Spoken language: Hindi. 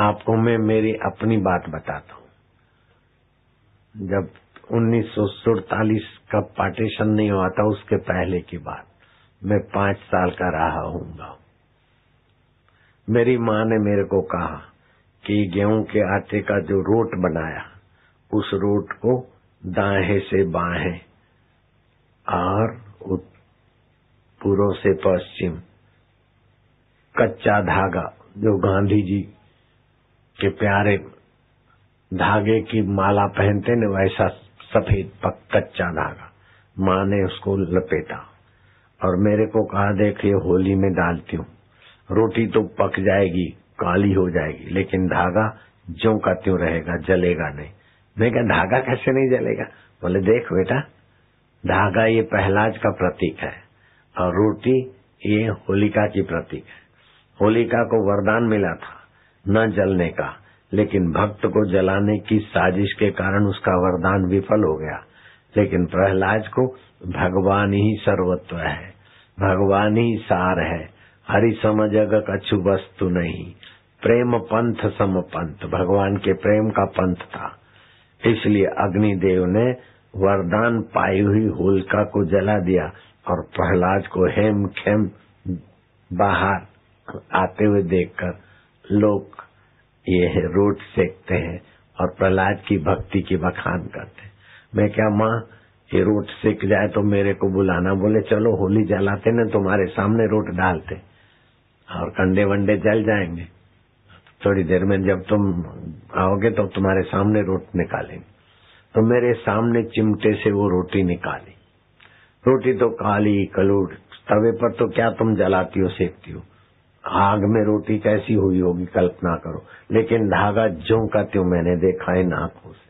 आपको मैं मेरी अपनी बात बताता हूँ। जब उन्नीस का पार्टीशन नहीं हुआ था, उसके पहले की बात, मैं पाँच साल का रहा हूँ मेरी माँ ने मेरे को कहा कि गेहूँ के आटे का जो रोट बनाया, उस रोट को दाहे से बाहे और पूर्व से पश्चिम, कच्चा धागा, जो गांधी जी के प्यारे धागे की माला पहनते न वैसा सफ़ेद पक, कच्चा धागा। माँ ने उसको लपेटा और मेरे को कहा, देख, ये होली में डालती हूँ। रोटी तो पक जाएगी, काली हो जाएगी, लेकिन धागा जो का त्यों रहेगा, जलेगा नहीं। मैं क्या धागा कैसे नहीं जलेगा? बोले, देख बेटा, धागा ये पहलाज का प्रतीक है और रोटी ये होलिका की प्रतीक है। होलिका को वरदान मिला था। न जलने का। लेकिन भक्त को जलाने की साजिश के कारण उसका वरदान विफल हो गया। लेकिन प्रहलाद को भगवान ही सर्वत्व है। भगवान ही सार है। हरि समझग कछु वस्तु नहीं। प्रेम पंथ सम पंथ। भगवान के प्रेम का पंथ था। इसलिए अग्निदेव ने वरदान पाई हुई होलिका को जला दिया और प्रहलाद को हेम खेम बाहर आते हुए देखकर लोग ये है रोट सेकते हैं और प्रहलाद की भक्ति की बखान करते हैं। मैं क्या माँ, ये रोट सेक जाए तो मेरे को बुलाना। बोले, चलो, होली जलाते ना, तुम्हारे सामने रोट डालते और कंडे वंडे जल जाएँगे। थोड़ी देर में जब तुम आओगे तो तुम्हारे सामने रोट निकालेंगे। तो मेरे सामने चिमटे से वो रोटी निकाली। रोटी तो काली कलूट तवे पर तो क्या तुम जलाती हो, सेकती हो? आग में रोटी कैसी हुई होगी, कल्पना करो। लेकिन धागा जो का त्यों मैंने देखा है नाखों से।